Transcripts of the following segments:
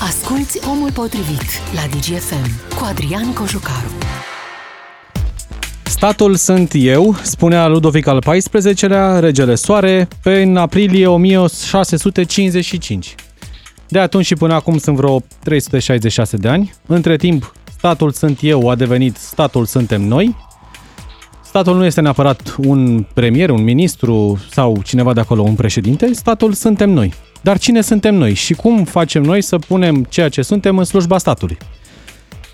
Asculți Omul Potrivit la DGFM cu Adrian Cojucaru. Statul sunt eu, spunea Ludovic al XIV-lea, regele Soare, pe în aprilie 1655. De atunci și până acum sunt vreo 366 de ani. Între timp, statul sunt eu a devenit statul suntem noi. Statul nu este neapărat un premier, un ministru sau cineva de acolo, un președinte. Statul suntem noi. Dar cine suntem noi și cum facem noi să punem ceea ce suntem în slujba statului?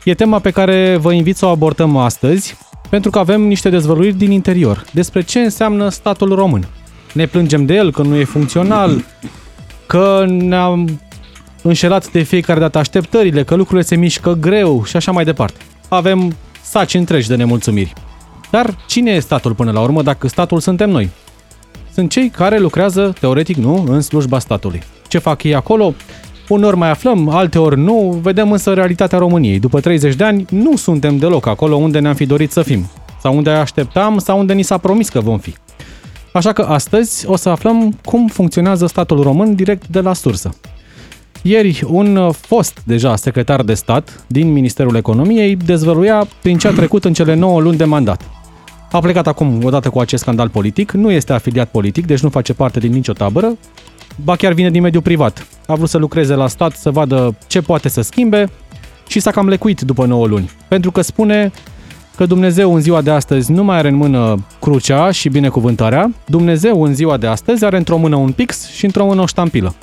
E tema pe care vă invit să o abordăm astăzi, pentru că avem niște dezvăluiri din interior despre ce înseamnă statul român. Ne plângem de el că nu e funcțional, că ne-am înșelat de fiecare dată așteptările, că lucrurile se mișcă greu și așa mai departe. Avem saci întregi de nemulțumiri. Dar cine e statul până la urmă dacă statul suntem noi? Sunt cei care lucrează, teoretic nu, în slujba statului. Ce fac ei acolo? Uneori mai aflăm, alteori nu, vedem însă realitatea României. După 30 de ani, nu suntem deloc acolo unde ne-am fi dorit să fim, sau unde așteptam, sau unde ni s-a promis că vom fi. Așa că astăzi o să aflăm cum funcționează statul român direct de la sursă. Ieri, un fost deja secretar de stat din Ministerul Economiei dezvăluia prin ce a trecut în cele 9 luni de mandat. A plecat acum odată cu acest scandal politic, nu este afiliat politic, deci nu face parte din nicio tabără, ba chiar vine din mediul privat. A vrut să lucreze la stat, să vadă ce poate să schimbe și s-a cam lecuit după 9 luni. Pentru că spune că Dumnezeu în ziua de astăzi nu mai are în mână crucea și binecuvântarea, Dumnezeu în ziua de astăzi are într-o mână un pix și într-o mână o ștampilă.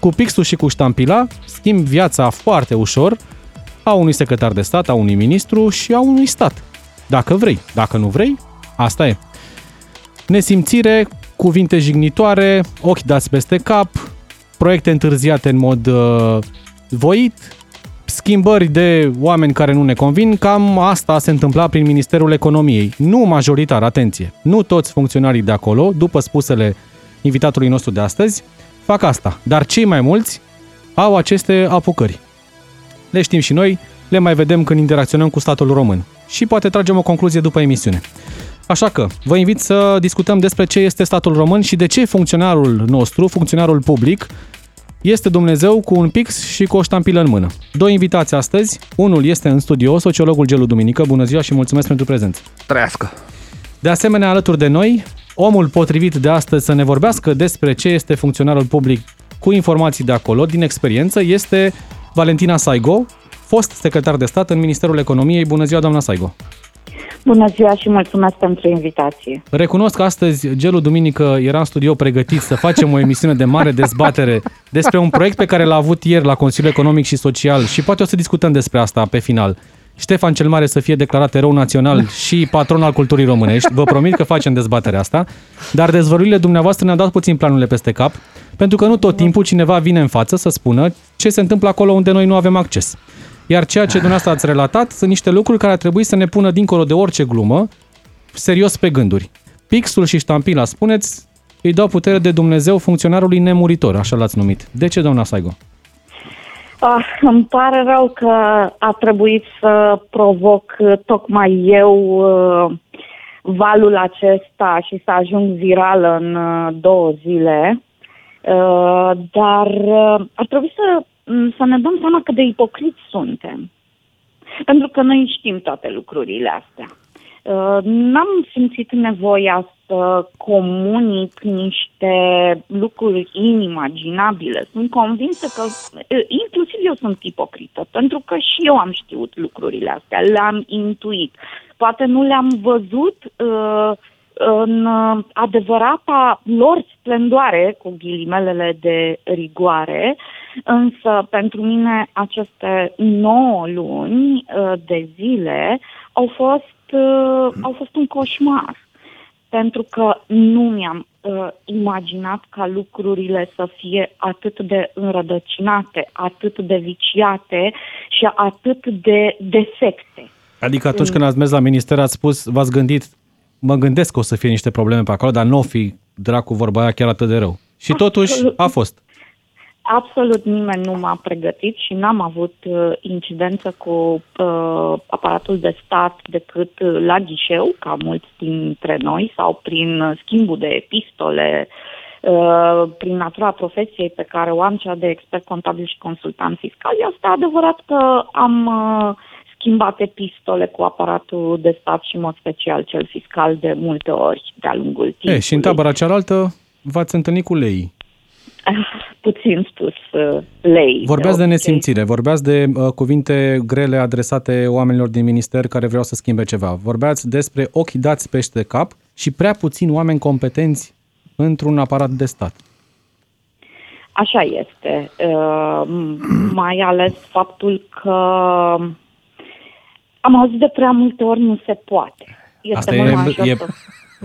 Cu pixul și cu ștampila schimb viața foarte ușor a unui secretar de stat, a unui ministru și a unui stat. Dacă vrei. Dacă nu vrei, asta e. Nesimțire, cuvinte jignitoare, ochi dați peste cap, proiecte întârziate în mod uh, voit, schimbări de oameni care nu ne convin, cam asta se întâmpla prin Ministerul Economiei. Nu majoritar, atenție, nu toți funcționarii de acolo, după spusele invitatului nostru de astăzi, fac asta, dar cei mai mulți au aceste apucări. Le știm și noi, le mai vedem când interacționăm cu statul român. Și poate tragem o concluzie după emisiune. Așa că vă invit să discutăm despre ce este statul român și de ce funcționarul nostru, funcționarul public, este Dumnezeu cu un pix și cu o ștampilă în mână. Doi invitați astăzi. Unul este în studio, sociologul Gelu Duminică. Bună ziua și mulțumesc pentru prezență. Trăiască! De asemenea, alături de noi, omul potrivit de astăzi să ne vorbească despre ce este funcționarul public cu informații de acolo, din experiență, este Valentina Saigo, fost secretar de stat în Ministerul Economiei. Bună ziua, doamna Saigo! Bună ziua și mulțumesc pentru invitație. Recunosc că astăzi, Gelu Duminică, era în studio pregătit să facem o emisiune de mare dezbatere despre un proiect pe care l-a avut ieri la Consiliul Economic și Social și poate o să discutăm despre asta pe final. Ștefan cel Mare să fie declarat erou național și patron al culturii românești. Vă promit că facem dezbaterea asta. Dar dezvăluirile dumneavoastră ne-au dat puțin planurile peste cap, pentru că nu tot timpul cineva vine în față să spună ce se întâmplă acolo unde noi nu avem acces. Iar ceea ce dumneavoastră ați relatat sunt niște lucruri care ar trebui să ne pună dincolo de orice glumă, serios pe gânduri. Pixul și ștampila, spuneți, îi dau putere de Dumnezeu funcționarului nemuritor, așa l-ați numit. De ce, doamna Saigo? Ah, îmi pare rău că a trebuit să provoc tocmai eu uh, valul acesta și să ajung viral în uh, două zile. Uh, dar ar trebui să Mm, să ne dăm seama cât de ipocriți suntem. Pentru că noi știm toate lucrurile astea. Uh, n-am simțit nevoia să comunic niște lucruri inimaginabile. Sunt convinsă că, uh, inclusiv eu sunt ipocrită, pentru că și eu am știut lucrurile astea, le-am intuit. Poate nu le-am văzut uh, în adevărata lor splendoare, cu ghilimelele de rigoare, însă pentru mine aceste 9 luni uh, de zile au fost, uh, au fost un coșmar, pentru că nu mi-am uh, imaginat ca lucrurile să fie atât de înrădăcinate, atât de viciate și atât de defecte. Adică atunci când ați mers la minister ați spus, v-ați gândit mă gândesc că o să fie niște probleme pe acolo, dar nu o fi dracu vorba aia chiar atât de rău. Și Absolut. totuși a fost. Absolut nimeni nu m-a pregătit și n-am avut uh, incidență cu uh, aparatul de stat decât uh, la ghișeu, ca mulți dintre noi, sau prin uh, schimbul de epistole uh, prin natura profesiei pe care o am, cea de expert contabil și consultant fiscal, este adevărat că am uh, schimbat epistole cu aparatul de stat și, în mod special, cel fiscal de multe ori de-a lungul timpului. E, și în tabăra cealaltă v-ați întâlnit cu lei. Puțin spus uh, lei. Vorbeați de, de nesimțire, vorbeați de uh, cuvinte grele adresate oamenilor din minister care vreau să schimbe ceva. Vorbeați despre ochi dați pește cap și prea puțini oameni competenți într-un aparat de stat. Așa este. Uh, mai ales faptul că am auzit de prea multe ori nu se poate. Este Asta e, e,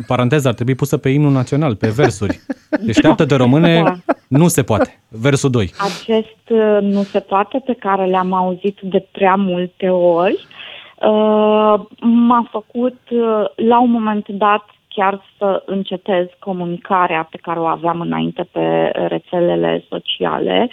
paranteză, ar trebui pusă pe imnul național, pe versuri. Deșteaptă de române, da. Nu se poate. Versul 2. Acest uh, nu se poate pe care le-am auzit de prea multe ori uh, m-a făcut uh, la un moment dat chiar să încetez comunicarea pe care o aveam înainte pe rețelele sociale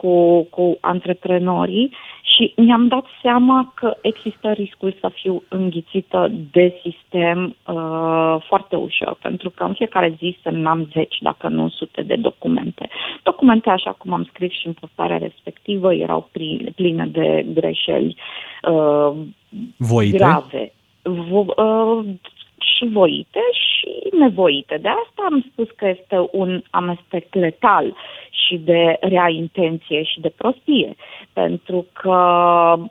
cu, cu antreprenorii și mi-am dat seama că există riscul să fiu înghițită de sistem uh, foarte ușor, pentru că în fiecare zi semnam zeci, dacă nu sute de documente. Documente, așa cum am scris și în postarea respectivă, erau pline de greșeli uh, Voite? grave. Vo- uh, și voite și nevoite. De asta am spus că este un amestec letal și de rea intenție și de prostie, pentru că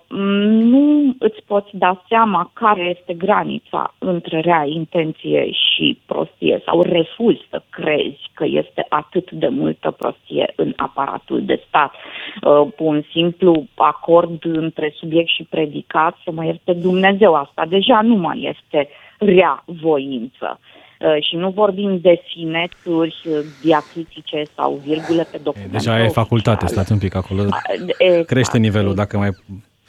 nu îți poți da seama care este granița între rea intenție și prostie sau refuz să crezi că este atât de multă prostie în aparatul de stat. Uh, un simplu acord între subiect și predicat, să mă ierte Dumnezeu, asta deja nu mai este rea voință. Uh, și nu vorbim de finețuri uh, diacritice sau virgule pe document. Deja e facultate, stați un pic acolo. Exact. Crește nivelul, dacă mai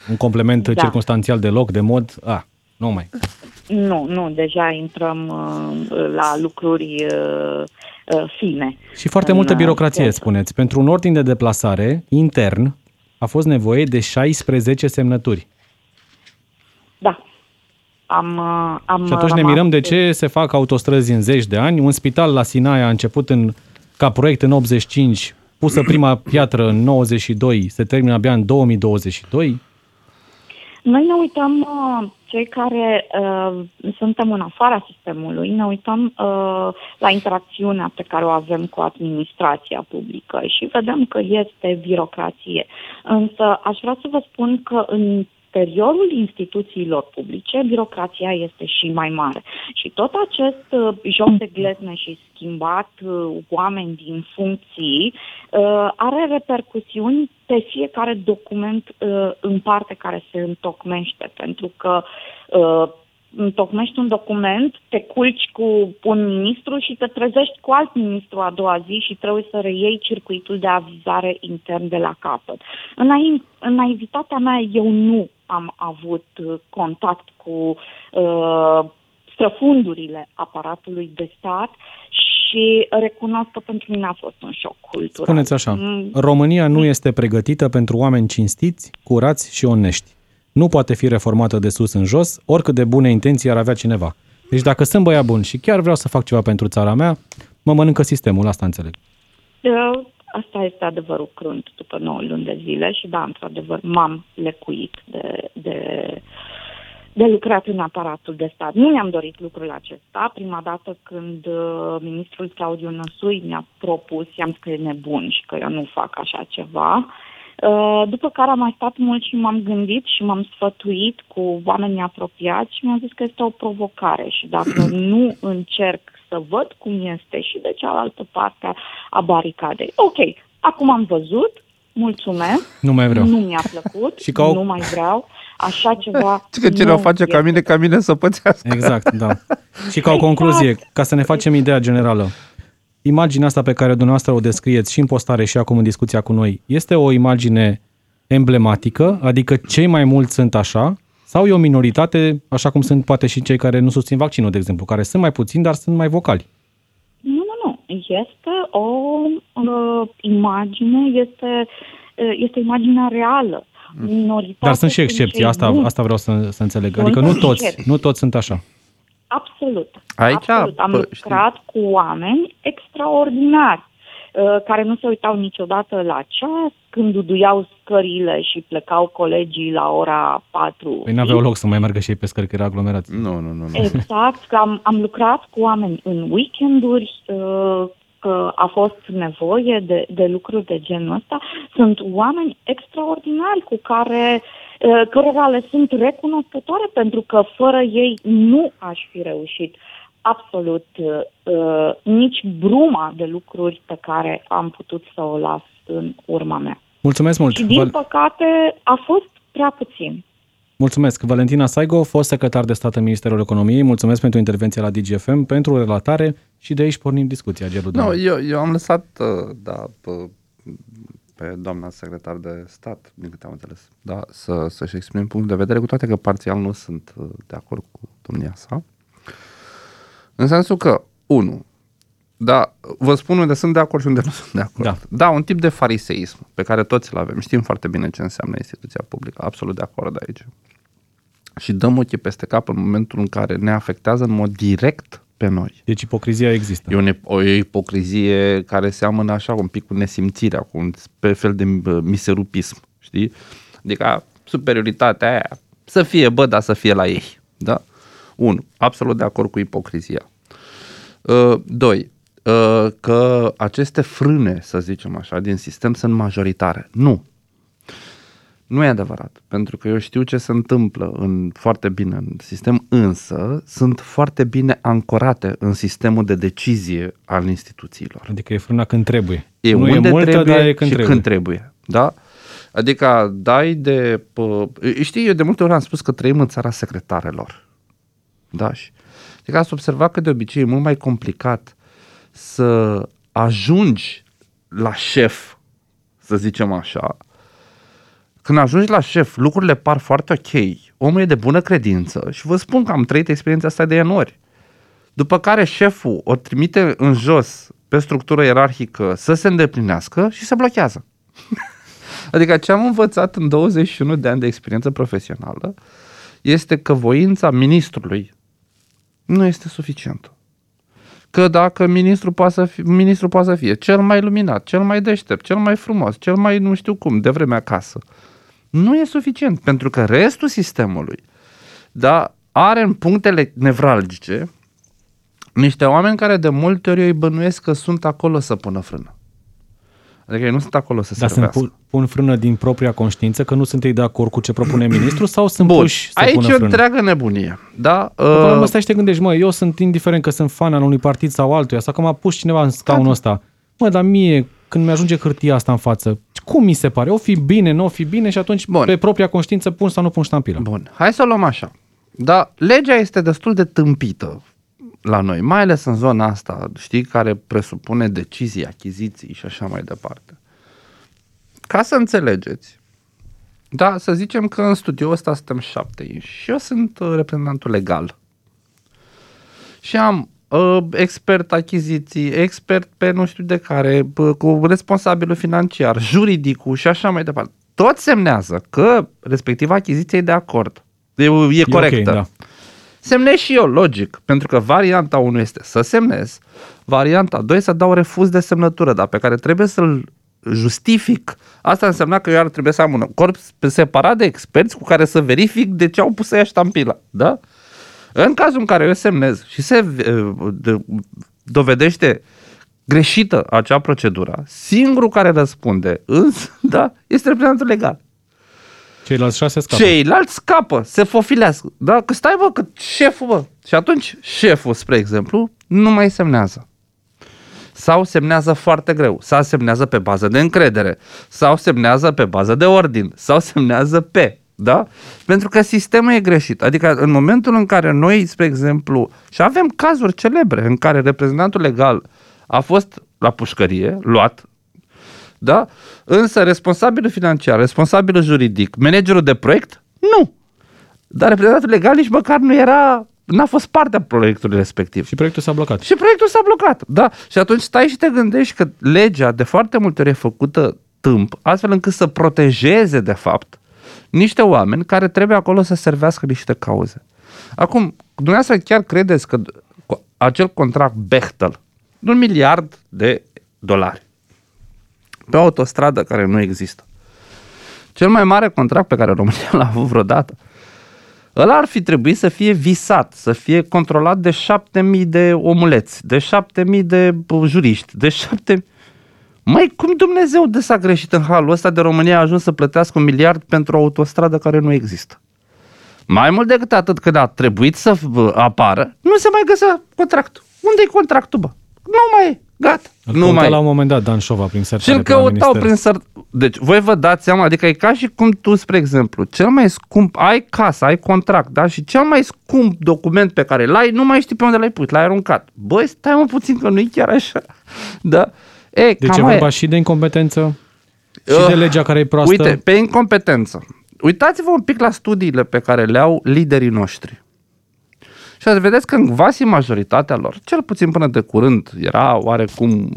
un complement da. circunstanțial de loc, de mod, a, nu mai. Nu, nu, deja intrăm uh, la lucruri uh, uh, fine. Și foarte multă birocrație, uh, spuneți. Pentru un ordin de deplasare intern a fost nevoie de 16 semnături. Da am, uh, am Și atunci ne mirăm de ce se fac autostrăzi în zeci de ani. Un spital la Sinaia a început în, ca proiect în 85, pusă prima piatră în 92, se termină abia în 2022. Noi ne uităm, uh, cei care uh, suntem în afara sistemului, ne uităm uh, la interacțiunea pe care o avem cu administrația publică și vedem că este birocrație. Însă aș vrea să vă spun că în interiorul instituțiilor publice, birocrația este și mai mare. Și tot acest uh, joc de glezne și schimbat uh, oameni din funcții uh, are repercusiuni pe fiecare document uh, în parte care se întocmește, pentru că uh, întocmești un document, te culci cu un ministru și te trezești cu alt ministru a doua zi și trebuie să reiei circuitul de avizare intern de la capăt. În, în naivitatea mea, eu nu am avut uh, contact cu uh, străfundurile aparatului de stat și recunosc că pentru mine a fost un șoc cultural. Spuneți așa, mm. România nu este pregătită pentru oameni cinstiți, curați și onești nu poate fi reformată de sus în jos, oricât de bune intenții ar avea cineva. Deci dacă sunt băiat bun și chiar vreau să fac ceva pentru țara mea, mă mănâncă sistemul, asta înțeleg. Asta este adevărul crunt după 9 luni de zile și da, într-adevăr, m-am lecuit de, de, de lucrat în aparatul de stat. Nu mi-am dorit lucrul acesta. Prima dată când uh, ministrul Claudiu Năsui mi-a propus, i-am scris nebun și că eu nu fac așa ceva. Uh, Uh, după care am mai stat mult și m-am gândit și m-am sfătuit cu oamenii apropiați și mi-am zis că este o provocare și dacă nu încerc să văd cum este și de cealaltă parte a baricadei. Ok, acum am văzut, mulțumesc. Nu mai vreau. Nu mi-a plăcut, și ca o... nu mai vreau. Așa ceva Că cine o face ca mine, ca mine să pățească. Exact, da. Și ca o concluzie, ca să ne facem ideea generală, imaginea asta pe care dumneavoastră o descrieți și în postare și acum în discuția cu noi, este o imagine emblematică, adică cei mai mulți sunt așa, sau e o minoritate, așa cum sunt poate și cei care nu susțin vaccinul, de exemplu, care sunt mai puțini, dar sunt mai vocali? Nu, nu, nu. Este o uh, imagine, este, uh, este imaginea reală. Minoritate dar sunt și excepții, asta, asta vreau să, să înțeleg. Adică nu toți, nu toți sunt așa. Absolut. Aici, Absolut. Am lucrat știi. cu oameni extraordinari uh, care nu se uitau niciodată la ceas, când duduiau scările și plecau colegii la ora 4. Păi n-aveau loc să mai meargă și ei pe scări, că era aglomerat. Nu, nu, nu. nu. Exact, că am, am lucrat cu oameni în weekenduri, uh, că a fost nevoie de, de lucruri de genul ăsta. Sunt oameni extraordinari cu care uh, cărora le sunt recunoscătoare pentru că fără ei nu aș fi reușit absolut uh, nici bruma de lucruri pe care am putut să o las în urma mea. Mulțumesc mult! Și din păcate a fost prea puțin. Mulțumesc. Valentina Saigo, fost secretar de stat în Ministerul Economiei. Mulțumesc pentru intervenția la DGFM, pentru relatare și de aici pornim discuția, Gelu. Nu, eu, eu am lăsat, uh, da, pe, pe doamna secretar de stat, din câte am înțeles, da, să, să-și exprime punct de vedere, cu toate că parțial nu sunt uh, de acord cu domnia sa. În sensul că, unu, da, vă spun unde sunt de acord și unde nu sunt de acord. Da, da un tip de fariseism pe care toți îl avem. Știm foarte bine ce înseamnă instituția publică. Absolut de acord aici. Și dăm ochii peste cap în momentul în care ne afectează în mod direct pe noi. Deci ipocrizia există. E o, o ipocrizie care seamănă așa un pic cu nesimțirea, cu un fel de miserupism, știi? Adică superioritatea aia să fie bă, dar să fie la ei, da? Unu, absolut de acord cu ipocrizia. Uh, doi, uh, că aceste frâne, să zicem așa, din sistem sunt majoritare. Nu. Nu e adevărat, pentru că eu știu ce se întâmplă în, foarte bine în sistem, însă sunt foarte bine ancorate în sistemul de decizie al instituțiilor. Adică e frâna când trebuie. E nu unde e multă, trebuie dar e când și trebuie. când trebuie. Da? Adică dai de... Pă, știi, eu de multe ori am spus că trăim în țara secretarelor. Da? Și, adică ați observat că de obicei e mult mai complicat să ajungi la șef, să zicem așa, când ajungi la șef, lucrurile par foarte ok, omul e de bună credință și vă spun că am trăit experiența asta de ianuari. După care șeful o trimite în jos pe structură ierarhică să se îndeplinească și se blochează. adică ce am învățat în 21 de ani de experiență profesională este că voința ministrului nu este suficientă. Că dacă ministrul poate să fie, ministrul poate să fie cel mai luminat, cel mai deștept, cel mai frumos, cel mai nu știu cum, de vreme acasă, nu e suficient, pentru că restul sistemului da, are în punctele nevralgice niște oameni care de multe ori îi bănuiesc că sunt acolo să pună frână. Adică ei nu sunt acolo să Dar servească. Dar pun frână din propria conștiință, că nu sunt ei de acord cu ce propune ministrul sau sunt Bun. puși să Aici pună e o întreagă nebunie. Da? Uh... Mă stai și te gândești, mă, eu sunt indiferent că sunt fan al unui partid sau altuia, sau că m-a pus cineva în scaunul ăsta. Mă, dar mie, când mi-ajunge hârtia asta în față, cum mi se pare? O fi bine, nu o fi bine și atunci Bun. pe propria conștiință pun sau nu pun ștampila. Bun, hai să o luăm așa. Da, legea este destul de tâmpită la noi, mai ales în zona asta, știi, care presupune decizii, achiziții și așa mai departe. Ca să înțelegeți, da, să zicem că în studioul ăsta suntem șapte și eu sunt uh, reprezentantul legal. Și am uh, expert achiziții, expert pe nu știu de care, uh, cu responsabilul financiar, juridicul și așa mai departe. Tot semnează că respectiva achiziție e de acord. E, e corectă. Okay, da. Semnez și eu, logic, pentru că varianta 1 este să semnez, varianta 2 să dau refuz de semnătură, dar pe care trebuie să-l justific. Asta înseamnă că eu ar trebui să am un corp separat de experți cu care să verific de ce au pus să ia ștampila. Da? În cazul în care eu semnez și se dovedește greșită acea procedură, singurul care răspunde însă, da, este reprezentantul legal. Ceilalți șase scapă. Ceilalți scapă, se fofilească. Da? Că stai, bă, că șeful, bă. Și atunci șeful, spre exemplu, nu mai semnează. Sau semnează foarte greu, sau semnează pe bază de încredere, sau semnează pe bază de ordin, sau semnează pe. Da? Pentru că sistemul e greșit. Adică în momentul în care noi, spre exemplu, și avem cazuri celebre în care reprezentantul legal a fost la pușcărie, luat, da? Însă responsabilul financiar, responsabilul juridic, managerul de proiect, nu. Dar reprezentantul legal nici măcar nu era n-a fost parte a proiectului respectiv. Și proiectul s-a blocat. Și proiectul s-a blocat, da. Și atunci stai și te gândești că legea de foarte multe ori e făcută tâmp, astfel încât să protejeze, de fapt, niște oameni care trebuie acolo să servească niște cauze. Acum, dumneavoastră chiar credeți că acel contract Bechtel, de un miliard de dolari, pe o autostradă care nu există. Cel mai mare contract pe care România l-a avut vreodată. Ăla ar fi trebuit să fie visat, să fie controlat de șapte mii de omuleți, de șapte mii de juriști, de șapte... Mai cum Dumnezeu de s-a greșit în halul ăsta de România a ajuns să plătească un miliard pentru o autostradă care nu există? Mai mult decât atât, când a trebuit să apară, nu se mai găsea contractul. Unde e contractul, bă? Nu mai e. Gata. Îl nu mai la un moment dat Dan Șova prin sertare. Și îl căutau prin sertare. Deci voi vă dați seama, adică e ca și cum tu, spre exemplu, cel mai scump, ai casă, ai contract, da? Și cel mai scump document pe care l-ai, nu mai știi pe unde l-ai pus, l-ai aruncat. Băi, stai mă puțin că nu e chiar așa. Da? E, deci e vorba e. și de incompetență și uh, de legea care e proastă. Uite, pe incompetență. Uitați-vă un pic la studiile pe care le au liderii noștri. Și ați vedeți că în vasi majoritatea lor, cel puțin până de curând, era oarecum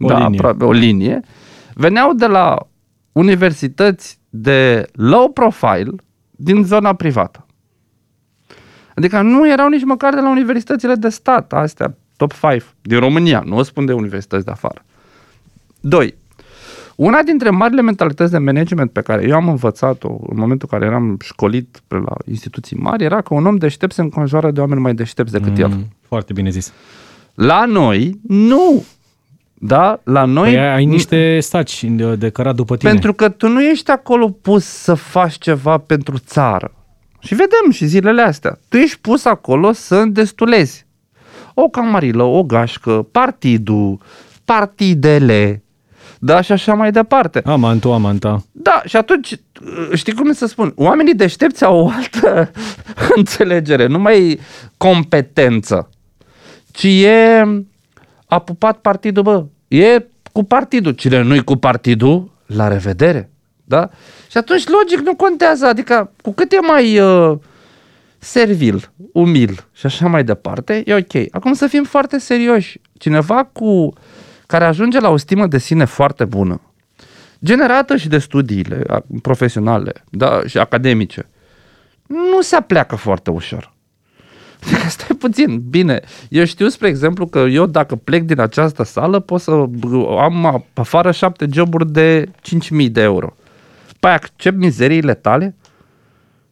o, da, linie. Aproape, o linie, veneau de la universități de low profile din zona privată. Adică nu erau nici măcar de la universitățile de stat, astea top 5 din România, nu o spun de universități de afară. Doi, una dintre marile mentalități de management pe care eu am învățat-o în momentul în care eram școlit pe la instituții mari era că un om deștept se înconjoară de oameni mai deștepți decât mm, el. Foarte bine zis. La noi, nu. Da? La noi... Păi ai niște staci de, de cărat după tine. Pentru că tu nu ești acolo pus să faci ceva pentru țară. Și vedem și zilele astea. Tu ești pus acolo să îndestulezi. O camarilă, o gașcă, partidul, partidele, da, și așa mai departe. Amantu, amanta. Da, și atunci, știi cum să spun, oamenii deștepți au o altă înțelegere, nu mai competență, ci e a pupat partidul, bă, e cu partidul. Cine nu-i cu partidul, la revedere. Da? Și atunci, logic, nu contează. Adică, cu cât e mai uh, servil, umil și așa mai departe, e ok. Acum să fim foarte serioși. Cineva cu care ajunge la o stimă de sine foarte bună, generată și de studiile profesionale da, și academice, nu se apleacă foarte ușor. Adică stai puțin, bine, eu știu, spre exemplu, că eu dacă plec din această sală pot să am afară șapte joburi de 5.000 de euro. Păi accept mizeriile tale?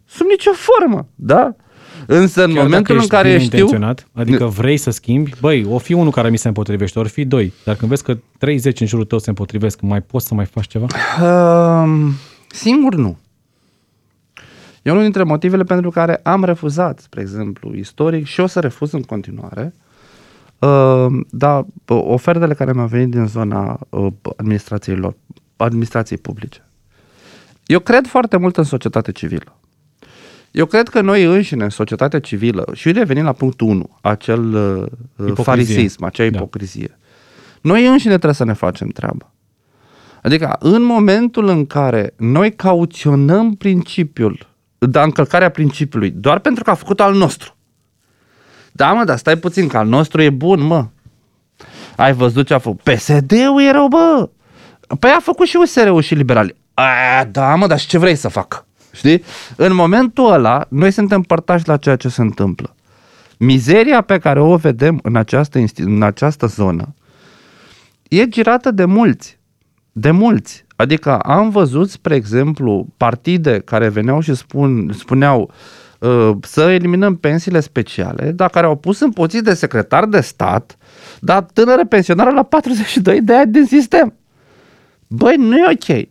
Sub nicio formă, da? Însă în Chiar momentul în care știu... Adică vrei să schimbi, băi, o fi unul care mi se împotrivește, ori fi doi. Dar când vezi că 30 în jurul tău se împotrivesc, mai poți să mai faci ceva? Uh, singur nu. E unul dintre motivele pentru care am refuzat, spre exemplu, istoric și o să refuz în continuare, uh, dar ofertele care mi-au venit din zona uh, administrației lor, administrației publice. Eu cred foarte mult în societate civilă. Eu cred că noi înșine, societatea civilă, și revenim la punctul 1, acel uh, farisism, acea da. ipocrizie, da. noi înșine trebuie să ne facem treaba. Adică în momentul în care noi cauționăm principiul, dar încălcarea principiului, doar pentru că a făcut al nostru. Da, mă, dar stai puțin, că al nostru e bun, mă. Ai văzut ce a făcut? PSD-ul e rău, bă. Păi a făcut și USR-ul și liberali. A, da, mă, dar și ce vrei să fac? Știi? În momentul ăla, noi suntem părtași la ceea ce se întâmplă. Mizeria pe care o vedem în această, în această zonă e girată de mulți. De mulți. Adică am văzut, spre exemplu, partide care veneau și spun, spuneau uh, să eliminăm pensiile speciale, dar care au pus în poziție de secretar de stat, dar tânără pensionară la 42 de ani din sistem. Băi, nu e ok.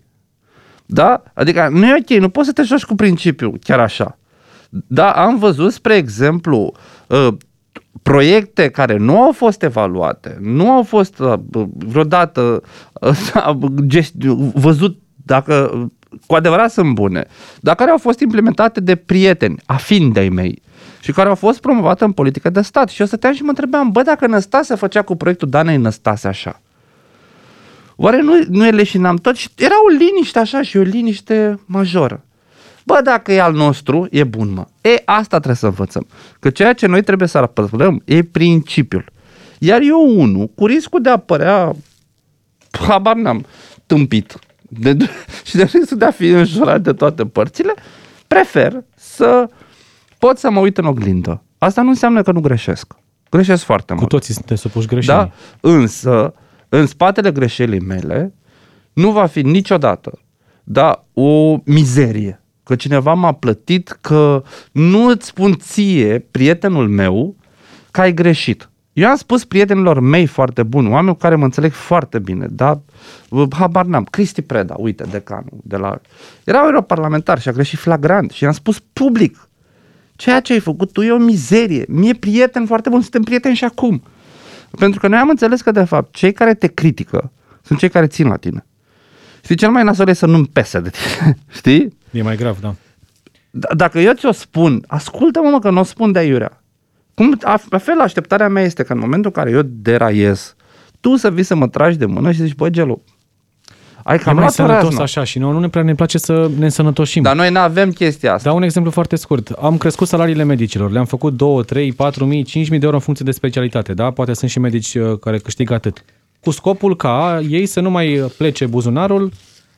Da? Adică nu e ok, nu poți să te joci cu principiul chiar așa. Da, am văzut, spre exemplu, uh, proiecte care nu au fost evaluate, nu au fost uh, vreodată uh, văzut dacă cu adevărat sunt bune, dar care au fost implementate de prieteni, afini de-ai mei, și care au fost promovate în politică de stat. Și eu stăteam și mă întrebam, bă, dacă Năstase făcea cu proiectul Danei Năstase așa, Oare nu, nu e leșinam tot? Și era o liniște așa și o liniște majoră. Bă, dacă e al nostru, e bun, mă. E, asta trebuie să învățăm. Că ceea ce noi trebuie să apărăm e principiul. Iar eu, unul, cu riscul de a părea, habar n-am, tâmpit de, și de riscul de a fi înjurat de toate părțile, prefer să pot să mă uit în oglindă. Asta nu înseamnă că nu greșesc. Greșesc foarte cu mult. Cu toții suntem supuși greșeli. Da? Însă, în spatele greșelii mele nu va fi niciodată da, o mizerie. Că cineva m-a plătit, că nu îți spun ție, prietenul meu, că ai greșit. Eu am spus prietenilor mei foarte buni, oameni cu care mă înțeleg foarte bine, dar habar n-am. Cristi Preda, uite, decanul de la... Era europarlamentar și a greșit flagrant și i-am spus public, ceea ce ai făcut tu e o mizerie. Mie prieten foarte bun, suntem prieteni și acum. Pentru că noi am înțeles că, de fapt, cei care te critică sunt cei care țin la tine. Știi, cel mai nasol e să nu-mi pese de tine. Știi? E mai grav, da. D- dacă eu ți-o spun, ascultă-mă mă că nu o spun de aiurea. Cum, la fel, așteptarea mea este că în momentul în care eu deraiez, tu să vii să mă tragi de mână și zici, băi, Gelu, ai cam e mai sănătos așa și nouă nu ne prea ne place să ne însănătoșim. Dar noi nu avem chestia asta. Dau un exemplu foarte scurt. Am crescut salariile medicilor. Le-am făcut 2, 3, 4 mii, 5 mii de euro în funcție de specialitate. Da? Poate sunt și medici uh, care câștigă atât. Cu scopul ca ei să nu mai plece buzunarul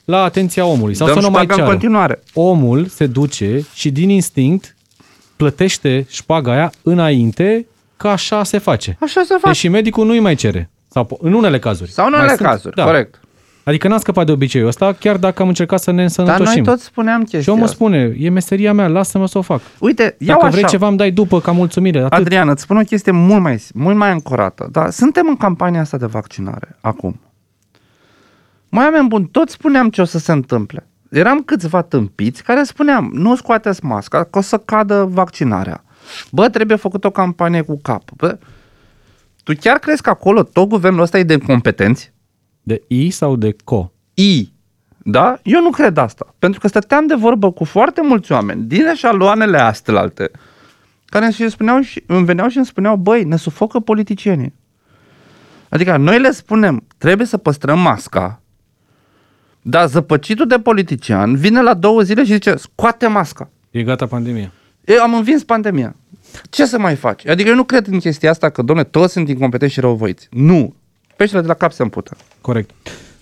la atenția omului. Sau Dăm să nu mai ceară. în continuare. Omul se duce și din instinct plătește șpaga aia înainte că așa se face. Așa se face. Deci și medicul nu îi mai cere. Sau în unele cazuri. Sau în unele cazuri, da. corect. Adică n-am scăpat de obiceiul ăsta, chiar dacă am încercat să ne însănătoșim. Dar noi tot spuneam chestia Și omul spune, e meseria mea, lasă-mă să o fac. Uite, Dacă iau vrei așa. ceva, îmi dai după, ca mulțumire. Atât. Adrian, îți spun o chestie mult mai, mult mai ancorată. Da, suntem în campania asta de vaccinare, acum. Mai oameni buni, tot spuneam ce o să se întâmple. Eram câțiva tâmpiți care spuneam, nu scoateți masca, că o să cadă vaccinarea. Bă, trebuie făcut o campanie cu cap. Bă, tu chiar crezi că acolo tot guvernul ăsta e de competenți? De I sau de CO? I. Da? Eu nu cred asta. Pentru că stăteam de vorbă cu foarte mulți oameni din eșaloanele astelalte care îmi spuneau și, îmi veneau și îmi spuneau, băi, ne sufocă politicienii. Adică noi le spunem, trebuie să păstrăm masca, dar zăpăcitul de politician vine la două zile și zice, scoate masca. E gata pandemia. Eu am învins pandemia. Ce să mai faci? Adică eu nu cred în chestia asta că, domne, toți sunt incompetenți și răuvoiți. Nu. Peștele de la cap se împută. Corect.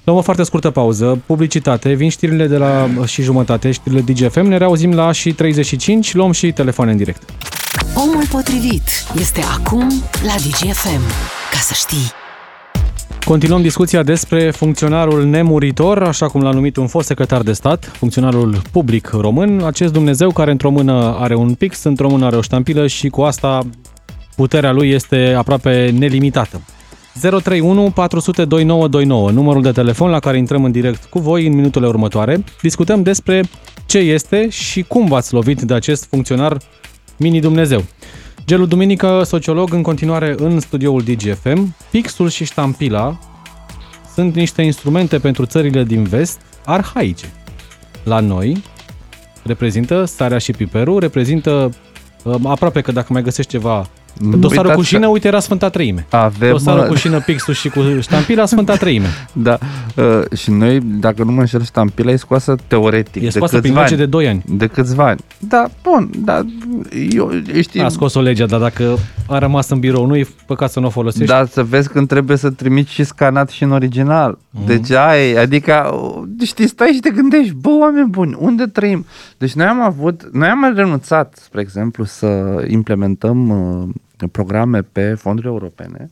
Luăm o foarte scurtă pauză, publicitate, vin știrile de la și jumătate, știrile DGFM, ne reauzim la și 35, luăm și telefon în direct. Omul potrivit este acum la DGFM. Ca să știi. Continuăm discuția despre funcționarul nemuritor, așa cum l-a numit un fost secretar de stat, funcționarul public român, acest Dumnezeu care într-o mână are un pix, într-o mână are o ștampilă și cu asta puterea lui este aproape nelimitată. 031 400 2929, numărul de telefon la care intrăm în direct cu voi în minutele următoare. Discutăm despre ce este și cum v-ați lovit de acest funcționar mini-Dumnezeu. Gelu Duminică, sociolog, în continuare în studioul DGFM. Pixul și ștampila sunt niște instrumente pentru țările din vest arhaice. La noi reprezintă sarea și piperul, reprezintă aproape că dacă mai găsești ceva Dosarul Uitați cu șină, uite, era Sfânta Treime. Avem, Dosarul cu șină, pixul și cu ștampila, Sfânta Treime. Da. Uh, și noi, dacă nu mă înșel, ștampila e scoasă teoretic. E scoasă prin lege de 2 ani. De câțiva ani. Da, bun, da, eu știu... A scos o legea, dar dacă a rămas în birou, nu e păcat să nu o folosești? Da, să vezi când trebuie să trimiți și scanat și în original. Mm. Deci ai, adică, știi, stai și te gândești, bă, oameni buni, unde trăim? Deci noi am avut, noi am renunțat, spre exemplu, să implementăm uh, programe pe fonduri europene,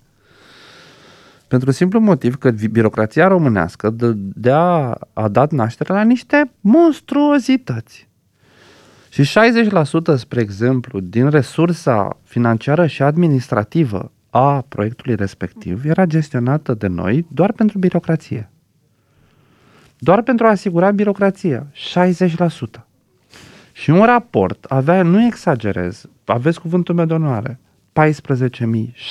pentru simplu motiv că birocrația românească de, de a, a dat naștere la niște monstruozități. Și 60%, spre exemplu, din resursa financiară și administrativă a proiectului respectiv era gestionată de noi doar pentru birocrație. Doar pentru a asigura birocrația. 60%. Și un raport avea, nu exagerez, aveți cuvântul meu de onoare, 14.000,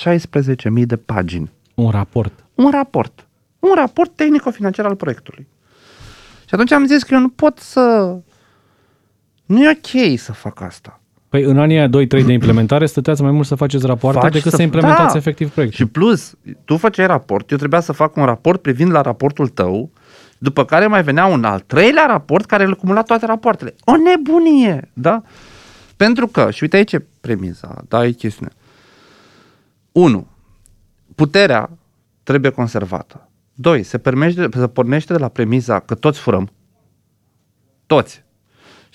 16.000 de pagini. Un raport. Un raport. Un raport tehnico-financiar al proiectului. Și atunci am zis că eu nu pot să... Nu e ok să fac asta. Păi în anii 2-3 de implementare stăteați mai mult să faceți rapoarte Faci decât să, să implementați da. efectiv proiectul. Și plus, tu făceai raport, eu trebuia să fac un raport privind la raportul tău, după care mai venea un al treilea raport care îl cumula toate rapoartele. O nebunie, da? Pentru că, și uite aici e premiza, da, e chestiunea. 1. Puterea trebuie conservată. 2. Se, permește, se pornește de la premiza că toți furăm. Toți.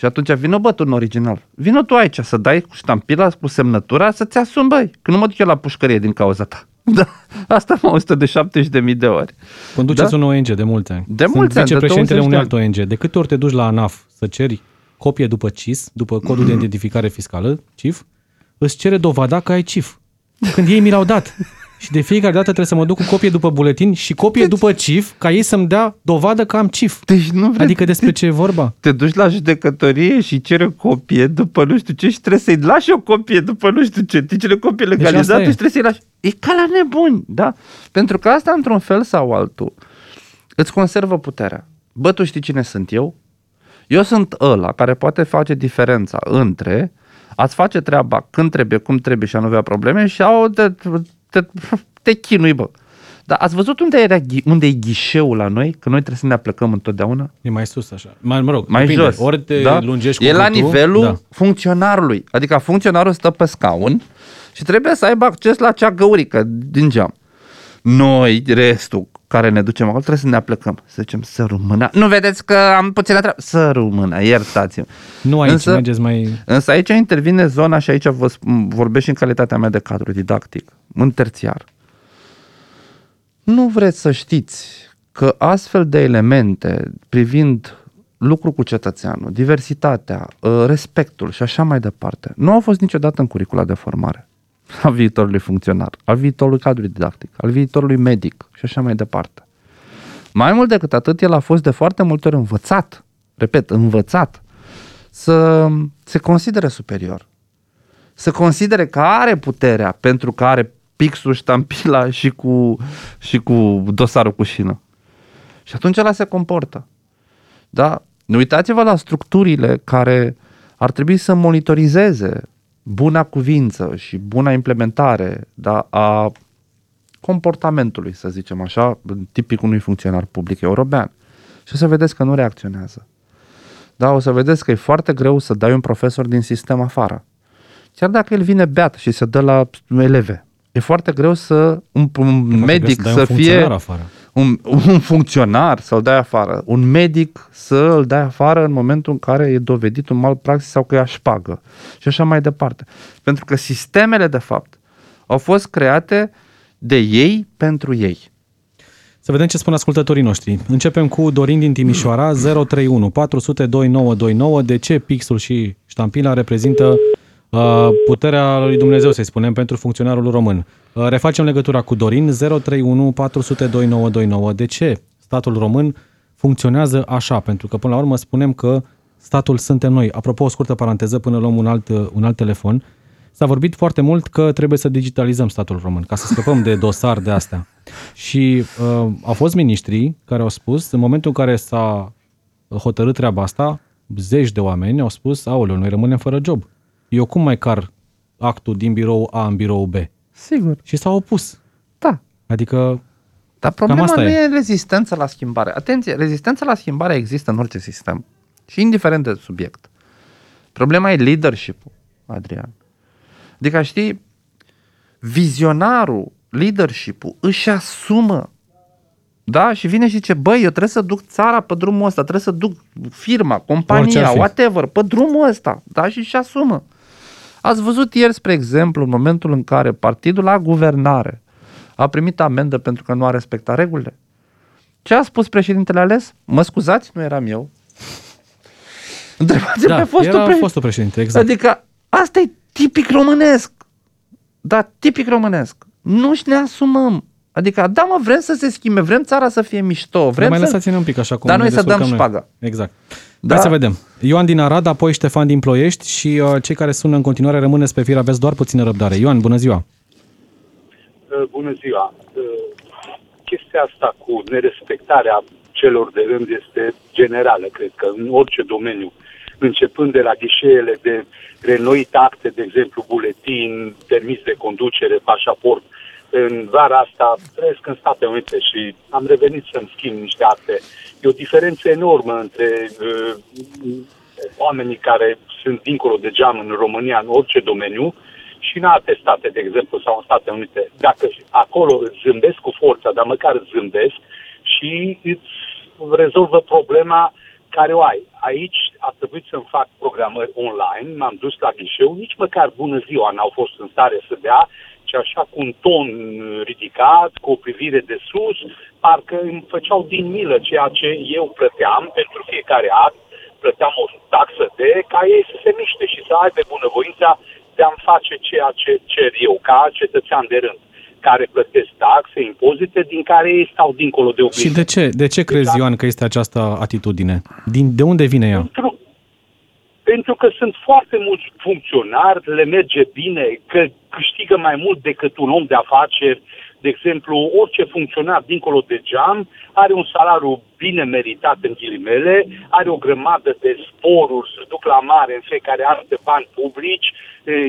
Și atunci vină bă tu în original. Vină tu aici să dai cu ștampila, cu semnătura, să-ți asumi, băi. Că nu mă duc eu la pușcărie din cauza ta. Da, asta am auzit de 70.000 de ori. Conduceți da? un ONG de mulți ani. De mulți ani. vicepreședintele unui alt ONG. De câte ori te duci la ANAF să ceri copie după CIS, după codul de identificare fiscală, CIF, îți cere dovada că ai CIF. Când ei mi l-au dat. Și de fiecare dată trebuie să mă duc cu copie după buletin și copie deci... după CIF, ca ei să-mi dea dovadă că am CIF. Deci nu vrei... Adică despre ce e vorba? Te duci la judecătorie și cere copie după nu știu ce și trebuie să-i lași o copie după nu știu ce. Te cere copie deci legalizată deci și trebuie să-i lași. E ca la nebuni, da? Pentru că asta, într-un fel sau altul, îți conservă puterea. Bă, tu știi cine sunt eu? Eu sunt ăla care poate face diferența între ați face treaba când trebuie, cum trebuie și a nu avea probleme și au te, te, te chinui, bă. Dar ați văzut unde, era, unde e ghișeul la noi? Că noi trebuie să ne aplicăm întotdeauna? E mai sus așa. Mai, mă rog, mai depinde. jos. Ori te da? lungești E la nivelul da. funcționarului. Adică funcționarul stă pe scaun și trebuie să aibă acces la cea găurică din geam. Noi, restul, care ne ducem acolo, trebuie să ne aplecăm. Să zicem, să rămână. Nu vedeți că am puțină treabă? Să rămână, iertați-mă. Nu aici, însă, mergeți mai... Însă aici intervine zona și aici vă vorbesc și în calitatea mea de cadru didactic, în terțiar. Nu vreți să știți că astfel de elemente privind lucru cu cetățeanul, diversitatea, ă, respectul și așa mai departe, nu au fost niciodată în curicula de formare a viitorului funcționar, al viitorului cadru didactic, al viitorului medic și așa mai departe. Mai mult decât atât, el a fost de foarte multe ori învățat, repet, învățat, să se considere superior. Să considere că are puterea pentru că are pixul, ștampila și cu, și cu dosarul cu șină. Și atunci ăla se comportă. Da? Uitați-vă la structurile care ar trebui să monitorizeze buna cuvință și buna implementare da, a comportamentului, să zicem așa, tipic unui funcționar public european. Și o să vedeți că nu reacționează. Da, o să vedeți că e foarte greu să dai un profesor din sistem afară. Chiar dacă el vine beat și se dă la eleve. E foarte greu să un, un medic să, să fie afară. Un, un funcționar să-l dai afară, un medic să-l dai afară în momentul în care e dovedit un mal praxis sau că e șpagă și așa mai departe. Pentru că sistemele, de fapt, au fost create de ei pentru ei. Să vedem ce spun ascultătorii noștri. Începem cu Dorin din Timișoara, 031 400 2929. De ce pixul și ștampila reprezintă Uh, puterea lui Dumnezeu, să spunem, pentru funcționarul român. Uh, refacem legătura cu Dorin, 031 400 2929. De ce statul român funcționează așa? Pentru că, până la urmă, spunem că statul suntem noi. Apropo, o scurtă paranteză, până luăm un alt, un alt telefon. S-a vorbit foarte mult că trebuie să digitalizăm statul român, ca să scăpăm de dosar de astea. Și uh, au fost miniștrii care au spus, în momentul în care s-a hotărât treaba asta, zeci de oameni au spus, aoleu, noi rămânem fără job eu cum mai car actul din birou A în birou B? Sigur. Și s-au opus. Da. Adică Dar problema asta nu e. e rezistența la schimbare. Atenție, rezistența la schimbare există în orice sistem. Și indiferent de subiect. Problema e leadership-ul, Adrian. Adică, știi, vizionarul, leadership-ul își asumă da? Și vine și zice, băi, eu trebuie să duc țara pe drumul ăsta, trebuie să duc firma, compania, whatever, pe drumul ăsta. Da? Și și asumă. Ați văzut ieri, spre exemplu, în momentul în care partidul la guvernare a primit amendă pentru că nu a respectat regulile? Ce a spus președintele ales? Mă scuzați, nu eram eu. Întrebați da, pe fostul, era pre... fostul președinte, exact. Adică asta e tipic românesc. Da, tipic românesc. Nu-și ne asumăm. Adică, da, mă, vrem să se schimbe, vrem țara să fie mișto. Vrem mai să... lăsați-ne un pic așa cum Dar noi să dăm șpagă. Exact. Da? Hai să vedem. Ioan din Arad, apoi Ștefan din Ploiești și uh, cei care sună în continuare rămâneți pe fir, aveți doar puțină răbdare. Ioan, bună ziua! Uh, bună ziua! Uh, chestia asta cu nerespectarea celor de rând este generală, cred că în orice domeniu, începând de la ghișeele de renoit acte, de exemplu, buletin, permis de conducere, pașaport, uh, în vara asta trăiesc în Statele Unite și am revenit să-mi schimb niște acte. E o diferență enormă între uh, oamenii care sunt dincolo de geam în România, în orice domeniu, și în alte state, de exemplu, sau în Statele Unite. Dacă acolo zâmbesc cu forța, dar măcar zâmbesc și îți rezolvă problema care o ai. Aici a trebuit să-mi fac programări online, m-am dus la ghișeu, nici măcar bună ziua n-au fost în stare să dea face așa cu un ton ridicat, cu o privire de sus, parcă îmi făceau din milă ceea ce eu plăteam pentru fiecare act, plăteam o taxă de ca ei să se miște și să aibă bunăvoința de a-mi face ceea ce cer eu, ca cetățean de rând care plătesc taxe, impozite, din care ei stau dincolo de obiect. Și de ce, de ce crezi, exact. Ioan, că este această atitudine? Din, de unde vine ea? Pentru, pentru că sunt foarte mulți funcționari, le merge bine, că câștigă mai mult decât un om de afaceri, de exemplu, orice funcționar dincolo de geam are un salariu bine meritat în ghilimele, are o grămadă de sporuri, se duc la mare în fiecare an pe bani publici,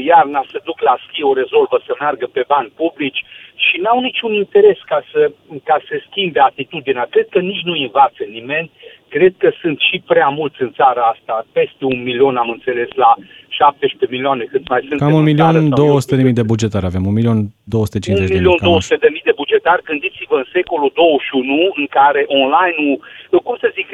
iarna se duc la schi, o rezolvă să meargă pe bani publici și n-au niciun interes ca să, ca să schimbe atitudinea. Cred că nici nu învață nimeni, cred că sunt și prea mulți în țara asta, peste un milion am înțeles la 17 milioane cât mai sunt. Cam un milion 200 de mii de bugetari avem, un milion 250 de mii. Un milion 200 de mii de bugetari, gândiți-vă în secolul 21 în care online-ul, cum să zic,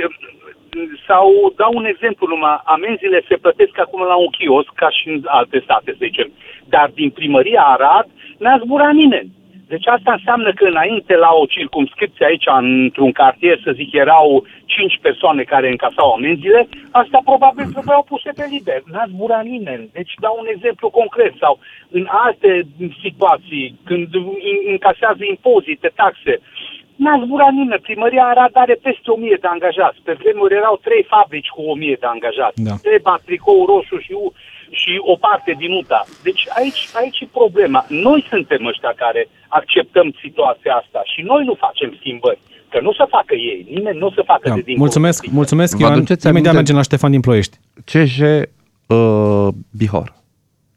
sau dau un exemplu numai, amenziile se plătesc acum la un kiosk, ca și în alte state, să zicem, dar din primăria Arad n-a zburat nimeni. Deci asta înseamnă că înainte la o circumscripție aici, într-un cartier, să zic, erau 5 persoane care încasau amenziile, asta probabil trebuiau puse pe liber. N-a zburat nimeni. Deci dau un exemplu concret. Sau în alte situații, când încasează impozite, taxe, n-a zburat nimeni. Primăria Arad are peste 1000 de angajați. Pe vremuri erau trei fabrici cu 1000 de angajați. Da. Treba, tricou roșu și și o parte din UTA. Deci aici, aici e problema. Noi suntem ăștia care acceptăm situația asta și noi nu facem schimbări. Că nu o să facă ei, nimeni nu o să facă da. de dincolo. Mulțumesc, mulțumesc Ioan. Imediat mergem la Ștefan din Ploiești. CJ uh, Bihor,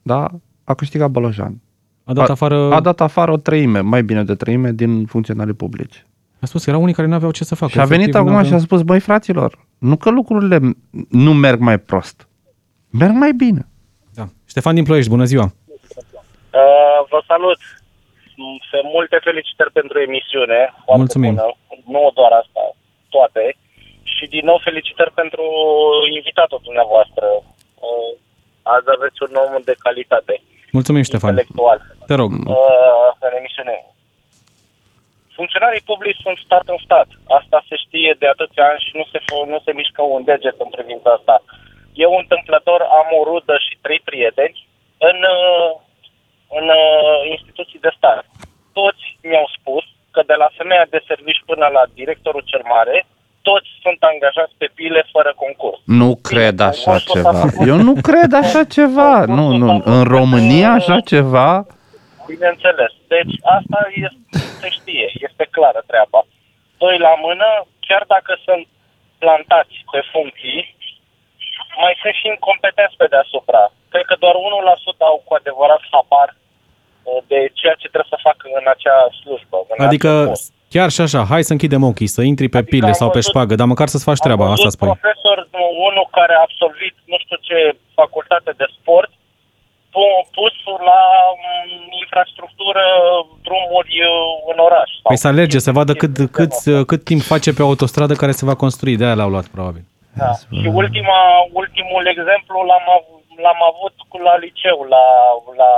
da? A câștigat Bolojan. A dat afară... A, a dat afară o treime, mai bine de treime, din funcționarii publici. A spus că erau unii care nu aveau ce să facă. Și a venit acum aveau... și a spus, băi fraților, nu că lucrurile nu merg mai prost, merg mai bine. Da. Ștefan din Ploiești, bună ziua! Uh, vă salut! Sunt multe felicitări pentru emisiune. Mulțumim! Bună. Nu doar asta, toate. Și din nou felicitări pentru invitatul dumneavoastră. Uh, azi aveți un om de calitate. Mulțumim, Ștefan. Intelectual. Te rog. Uh, în emisiune. Funcționarii publici sunt stat în stat. Asta se știe de atâția ani și nu se, nu se mișcă un deget în privința asta. Uh, eu întâmplător am o rudă și trei prieteni în, uh, în uh, instituții de stat. Toți mi-au spus că de la femeia de servici până la directorul cel mare, toți sunt angajați pe pile fără concurs. Nu cred așa ceva. Eu nu cred așa ceva. Nu, nu. În România așa ceva? Bineînțeles. Deci asta este, se știe, este clară treaba. Doi la mână, chiar dacă sunt plantați pe funcții, mai sunt și incompetenți pe deasupra. Cred că doar 1% au cu adevărat habar uh, de ceea ce trebuie să facă în acea slujbă. În adică chiar și așa, hai să închidem ochii, să intri pe adică pile sau pe șpagă, dar măcar să-ți faci treaba, asta spui. profesor, unul care a absolvit nu știu ce facultate de sport, pus la mm, infrastructură, drumuri uh, în oraș. Păi să alerge, să vadă cât, cât, cât timp face pe autostradă care se va construi, de aia l-au luat probabil. Da. Și ultima, ultimul exemplu l-am, l-am avut cu la liceu, la, la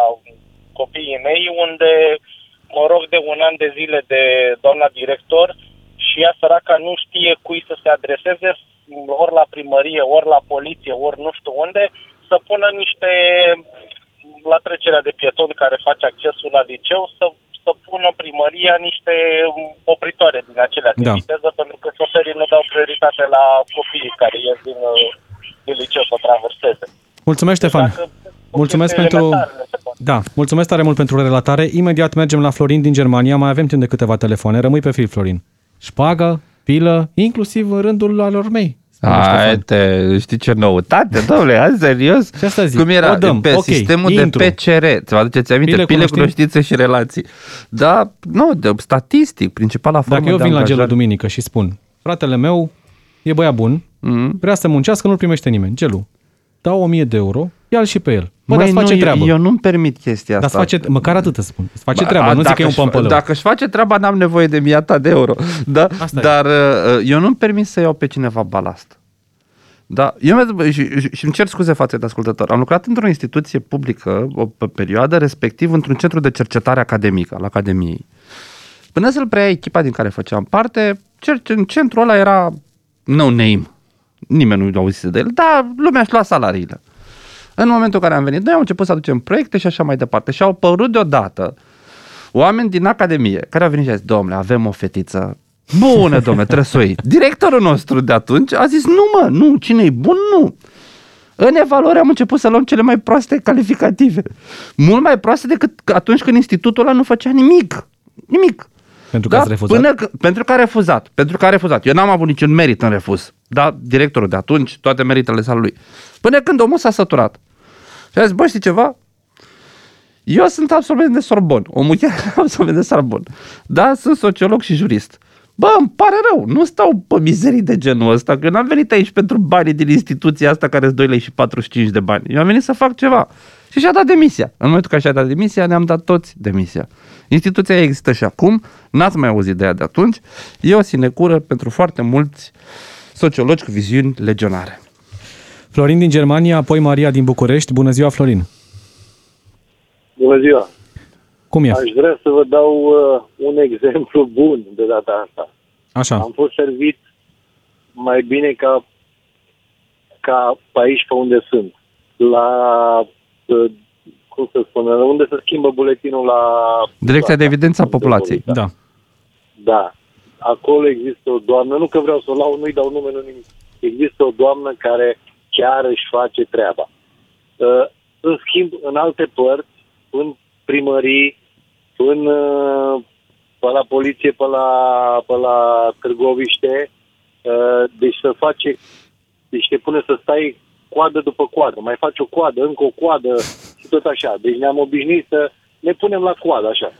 copiii mei, unde mă rog de un an de zile de doamna director și ea săraca nu știe cui să se adreseze, ori la primărie, ori la poliție, ori nu știu unde, să pună niște la trecerea de pieton care face accesul la liceu, să să pună primăria niște opritoare din acelea de da. viteză, pentru că șoferii nu dau prioritate la copiii care ies din, uh, din liceu să traverseze. Mulțumesc, Ștefan. Mulțumesc pentru... Da, mulțumesc tare mult pentru relatare. Imediat mergem la Florin din Germania. Mai avem timp de câteva telefoane. Rămâi pe fil, Florin. Șpagă, pilă, inclusiv în rândul alor mei. Hai te, știi ce noutate, domnule, hai serios? Și asta zic, Cum era dăm. pe okay, sistemul intru. de PCR, ți-vă aduceți aminte? Pile, Pile cunoștințe și relații. Da, nu, de, statistic, principala formă Dacă eu vin la gelul duminică și spun, fratele meu e băiat bun, mm-hmm. vrea să muncească, nu-l primește nimeni, gelul. Dau 1000 de euro, ia și pe el. Bă, Măi, face nu, treabă. Eu, eu nu-mi permit chestia asta. Dar face, măcar atât să spun. Îți face ba, treaba, a, nu zic că e un pămpălău. Dacă își face treaba, n-am nevoie de miata de euro. Da? Asta Dar e. Uh, eu nu-mi permit să iau pe cineva balast. Da, eu și, și îmi cer scuze față de ascultător. Am lucrat într-o instituție publică o perioadă, respectiv într-un centru de cercetare academică al Academiei. Până să-l preia echipa din care făceam parte, centrul ăla era no name. Nimeni nu auzise de el, dar lumea își lua salariile. În momentul în care am venit, noi am început să aducem proiecte și așa mai departe. Și au apărut deodată oameni din Academie care au venit și au zis, domnule, avem o fetiță Bună, domnule, trebuie să o iei. Directorul nostru de atunci a zis, nu mă, nu, cine e bun, nu. În evaluare am început să luăm cele mai proaste calificative. Mult mai proaste decât atunci când institutul ăla nu făcea nimic. Nimic. Pentru că da? ați refuzat? Până că, pentru că a refuzat. Pentru că a refuzat. Eu n-am avut niciun merit în refuz. Da, directorul de atunci, toate meritele sale lui. Până când omul s-a săturat. Și a zis, bă, știi ceva? Eu sunt absolvent de Sorbon. Omul chiar absolvent de Sorbon. Da, sunt sociolog și jurist. Bă, îmi pare rău, nu stau pe mizerii de genul ăsta, că n-am venit aici pentru banii din instituția asta care sunt 2 lei și 45 de bani. Eu am venit să fac ceva. Și și-a dat demisia. În momentul în care și-a dat demisia, ne-am dat toți demisia. Instituția există și acum, n-ați mai auzit de ea de atunci. E o sinecură pentru foarte mulți sociologi cu viziuni legionare. Florin din Germania, apoi Maria din București. Bună ziua, Florin! Bună ziua! Cum e? Aș vrea să vă dau uh, un exemplu bun de data asta. Așa. Am fost servit mai bine ca, ca pe aici pe unde sunt. La, uh, cum să spun, unde se schimbă buletinul la... Direcția de evidență a populației. Da. Da. Acolo există o doamnă, nu că vreau să o lau, nu-i dau nume, nu nimic. Există o doamnă care chiar își face treaba. Uh, în schimb, în alte părți, în primării, în, uh, pe la poliție, pe la, pe la Târgoviște, uh, deci să face, deci te pune să stai coadă după coadă, mai faci o coadă, încă o coadă și tot așa. Deci ne-am obișnuit să ne punem la coadă așa,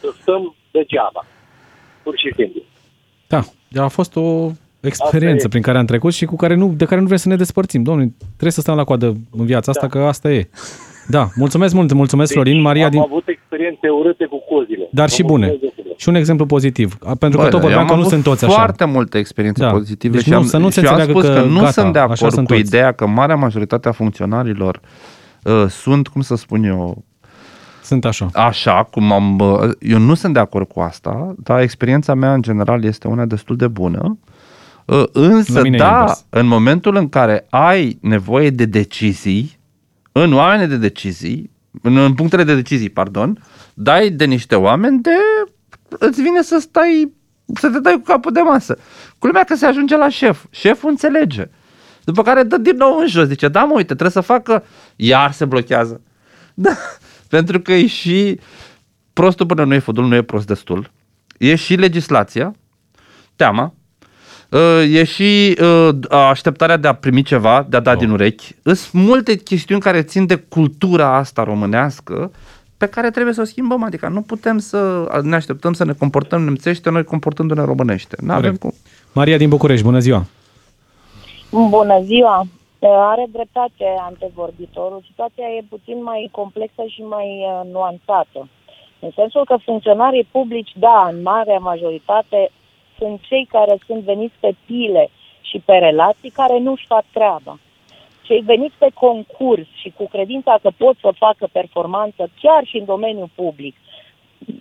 să stăm degeaba, pur și simplu. Da, a fost o experiență prin care am trecut și cu care nu, de care nu vrem să ne despărțim. Domnule, trebuie să stăm la coadă în viața asta, da. că asta e. Da, mulțumesc mult, mulțumesc deci, Florin. Maria am din... avut experiențe urâte cu cozile. Dar și bune. Și un exemplu pozitiv. Pentru Bă, că tot vorbeam că nu sunt toți așa. foarte multe experiențe da. pozitive deci și, nu, am, să nu și am spus că, că nu gata, sunt de acord cu toți. ideea că marea majoritate a funcționarilor uh, sunt, cum să spun eu, sunt așa. Așa, cum am... Uh, eu nu sunt de acord cu asta, dar experiența mea în general este una destul de bună. Uh, însă, da, în momentul în care ai nevoie de decizii, în oameni de decizii, în, în punctele de decizii, pardon, dai de niște oameni de îți vine să stai, să te dai cu capul de masă. Culmea că se ajunge la șef. Șeful înțelege. După care dă din nou în jos. Zice, da mă, uite, trebuie să facă... Iar se blochează. Da. Pentru că e și prostul până nu e fudul, nu e prost destul. E și legislația, teama, Uh, e și uh, așteptarea de a primi ceva, de a da oh. din urechi. Sunt multe chestiuni care țin de cultura asta românească pe care trebuie să o schimbăm. Adică nu putem să ne așteptăm să ne comportăm nemțește, noi comportându-ne românește. Nu avem cum. Maria din București, bună ziua! Bună ziua! Are dreptate antevorbitorul. Situația e puțin mai complexă și mai uh, nuanțată. În sensul că funcționarii publici, da, în marea majoritate, sunt cei care sunt veniți pe pile și pe relații care nu-și fac treaba. Cei veniți pe concurs și cu credința că pot să facă performanță chiar și în domeniul public,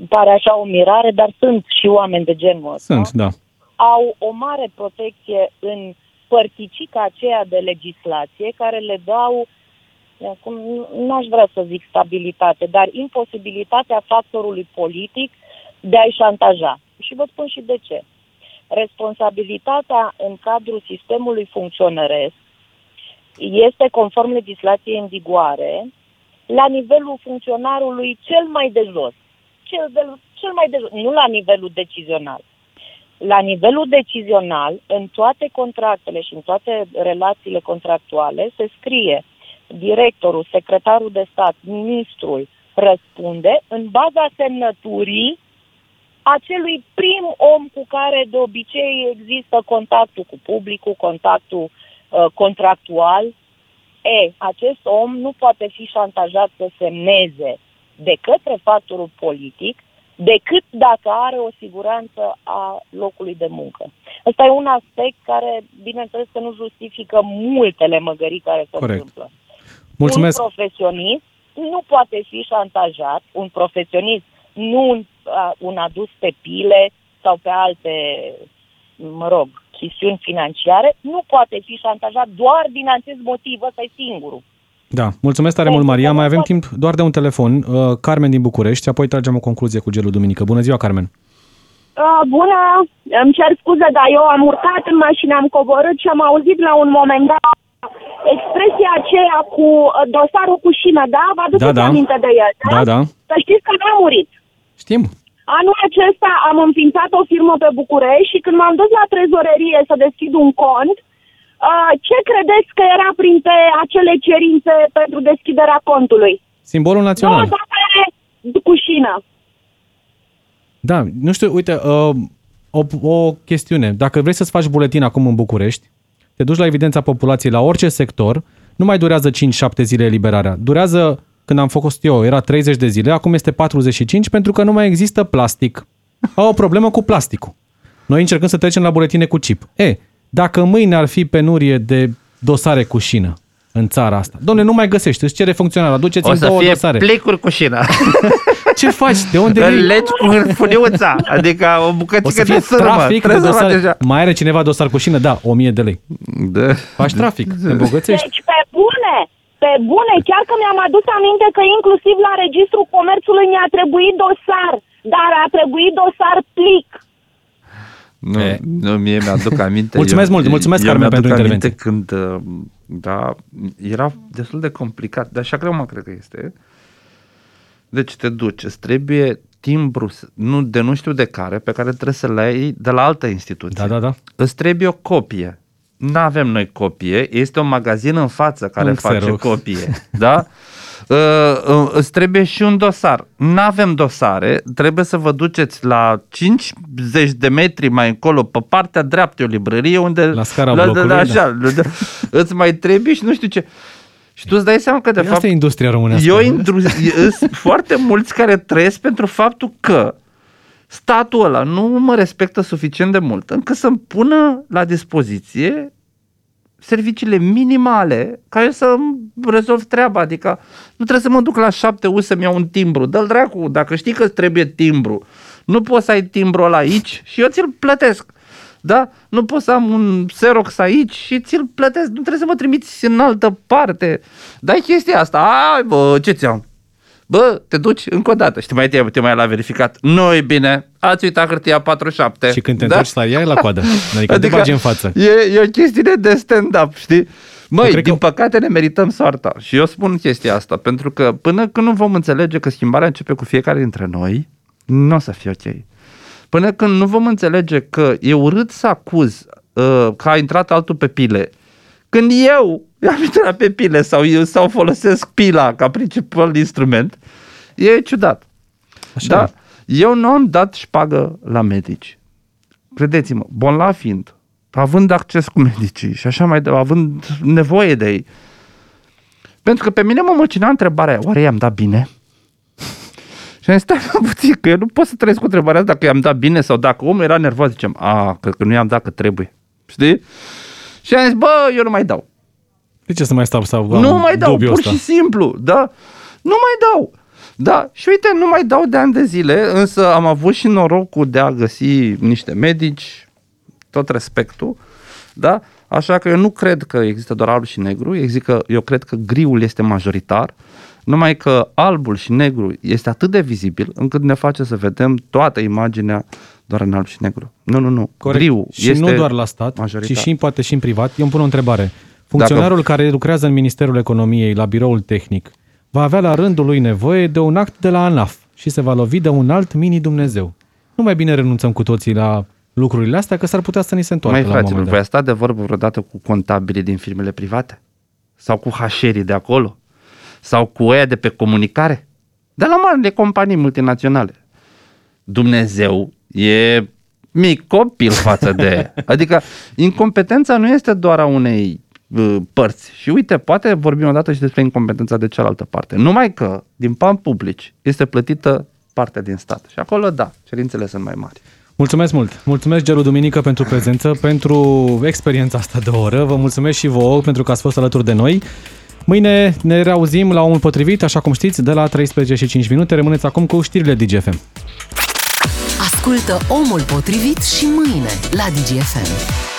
pare așa o mirare, dar sunt și oameni de genul ăsta. Sunt, da. Au o mare protecție în părticica aceea de legislație care le dau, acum n-aș vrea să zic stabilitate, dar imposibilitatea factorului politic de a-i șantaja. Și vă spun și de ce responsabilitatea în cadrul sistemului funcționăresc este conform legislației în vigoare la nivelul funcționarului cel mai de jos. Cel, de, cel mai de jos, nu la nivelul decizional. La nivelul decizional, în toate contractele și în toate relațiile contractuale, se scrie directorul, secretarul de stat, ministrul răspunde în baza semnăturii acelui prim om cu care de obicei există contactul cu publicul, contactul uh, contractual. E, acest om nu poate fi șantajat să semneze de către factorul politic decât dacă are o siguranță a locului de muncă. Ăsta e un aspect care, bineînțeles, că nu justifică multele măgării care se Corect. întâmplă. Mulțumesc. Un profesionist nu poate fi șantajat, un profesionist, nu un, un adus pe pile sau pe alte, mă rog, chestiuni financiare, nu poate fi șantajat doar din acest motiv, ăsta e singurul. Da, mulțumesc tare mult, Maria. Mai avem timp doar de un telefon. Uh, Carmen din București, apoi tragem o concluzie cu gelul duminică. Bună ziua, Carmen! Uh, bună, îmi cer scuze, dar eu am urcat în mașină, am coborât și am auzit la un moment dat expresia aceea cu uh, dosarul cu șină, da? Vă aduceți da, da. aminte de el, da? Da, da. Să știți că n-am murit. Știm. Anul acesta am înființat o firmă pe București și când m-am dus la trezorerie să deschid un cont, uh, ce credeți că era printre acele cerințe pentru deschiderea contului? Simbolul național. Două date cu șină. Da, nu știu, uite, uh, o, o chestiune. Dacă vrei să-ți faci buletin acum în București, te duci la evidența populației la orice sector, nu mai durează 5-7 zile eliberarea. Durează, când am făcut eu, era 30 de zile, acum este 45 pentru că nu mai există plastic. Au o problemă cu plasticul. Noi încercăm să trecem la buletine cu chip. E, dacă mâine ar fi penurie de dosare cu șină în țara asta, domne, nu mai găsești, îți cere funcționar, aduceți O în să două fie dosare. plicuri cu șina. Ce faci? De unde Îl vii? legi cu hârfuniuța, adică o O să bucățică fie de sârmă. trafic de Trebuie să dosare. faci așa. Mai are cineva dosar cu șină? Da, 1000 de lei. Da. Faci trafic, te îmbogățești. Deci, pe bune, pe bune, chiar că mi-am adus aminte că inclusiv la Registrul Comerțului mi-a trebuit dosar, dar a trebuit dosar plic. Nu, E. nu, mie mi-aduc aminte. Mulțumesc mult, mulțumesc, eu Carmen, mi-aduc pentru aminte intervenție. când, uh, da, era destul de complicat, dar așa greu mă cred că este. Deci te duci, îți trebuie timbru, nu, de nu știu de care, pe care trebuie să-l ai de la altă instituție. Da, da, da. Îți trebuie o copie. Nu avem noi copie, este un magazin în față care Un face Xerox. copie. Da? Uh, uh, îți trebuie și un dosar. Nu avem dosare, trebuie să vă duceți la 50 de metri mai încolo, pe partea dreaptă e o librărie unde... La scara la, blocului, la, da. așa, la, da, îți mai trebuie și nu știu ce. Și tu îți dai seama că de Asta fapt e industria românească. eu indru- sunt foarte mulți care trăiesc pentru faptul că statul ăla nu mă respectă suficient de mult încât să-mi pună la dispoziție serviciile minimale care să rezolv treaba. Adică nu trebuie să mă duc la șapte U să-mi iau un timbru. Dă-l dracu, dacă știi că îți trebuie timbru, nu poți să ai timbru ăla aici și eu ți-l plătesc. Da? Nu pot să am un Xerox aici și ți-l plătesc. Nu trebuie să mă trimiți în altă parte. Dai chestia asta. Ai, bă, ce ți-am? Bă, te duci încă o dată și te mai, te, te mai la verificat. Nu e bine, ați uitat hârtia 47. Și când te da? întorci la ea, e la coadă. Adică, te bagi în față. E, e o chestiune de stand-up, știi? Măi, cred din că- păcate ne merităm soarta. Și eu spun chestia asta, pentru că până când nu vom înțelege că schimbarea începe cu fiecare dintre noi, nu o să fie ok. Până când nu vom înțelege că e urât să acuz uh, că a intrat altul pe pile, când eu am intrat pe pile sau, eu, sau folosesc pila ca principal instrument, e ciudat. Așa Da, e. eu nu am dat șpagă la medici. Credeți-mă, bolnav fiind, având acces cu medicii și așa mai de, având nevoie de ei. Pentru că pe mine mă măcina întrebarea, oare i-am dat bine? Și am zis, stai mă puțin, că eu nu pot să trăiesc cu întrebarea asta dacă i-am dat bine sau dacă omul era nervos, zicem, a, cred că nu i-am dat că trebuie. Știi? Și am zis, bă, eu nu mai dau. De ce să mai stau sau Nu mai dau, dubiul pur ăsta? și simplu, da? Nu mai dau. Da, și uite, nu mai dau de ani de zile, însă am avut și norocul de a găsi niște medici, tot respectul, da? Așa că eu nu cred că există doar alb și negru, există, eu cred că griul este majoritar, numai că albul și negru este atât de vizibil încât ne face să vedem toată imaginea doar în alb și negru. Nu, nu, nu. Corect. Griul și este nu doar la stat, majoritar. ci și poate și în privat. Eu îmi pun o întrebare. Funcționarul care lucrează în Ministerul Economiei, la biroul tehnic, va avea la rândul lui nevoie de un act de la ANAF și se va lovi de un alt mini-Dumnezeu. Nu mai bine renunțăm cu toții la lucrurile astea, că s-ar putea să ni se întoarcă Mai la un fraților, moment voi dat. a stat de vorbă vreodată cu contabilii din firmele private? Sau cu hașerii de acolo? Sau cu ăia de pe comunicare? De la marile companii multinaționale. Dumnezeu e mic copil față de... Adică incompetența nu este doar a unei uh, părți. Și uite, poate vorbim odată și despre incompetența de cealaltă parte. Numai că din bani publici este plătită parte din stat. Și acolo, da, cerințele sunt mai mari. Mulțumesc mult! Mulțumesc, Geru Duminică, pentru prezență, pentru experiența asta de oră. Vă mulțumesc și vouă pentru că ați fost alături de noi. Mâine ne reauzim la omul potrivit, așa cum știți, de la 13 și 5 minute. Rămâneți acum cu știrile DGFM. Ascultă omul potrivit și mâine la DGFM.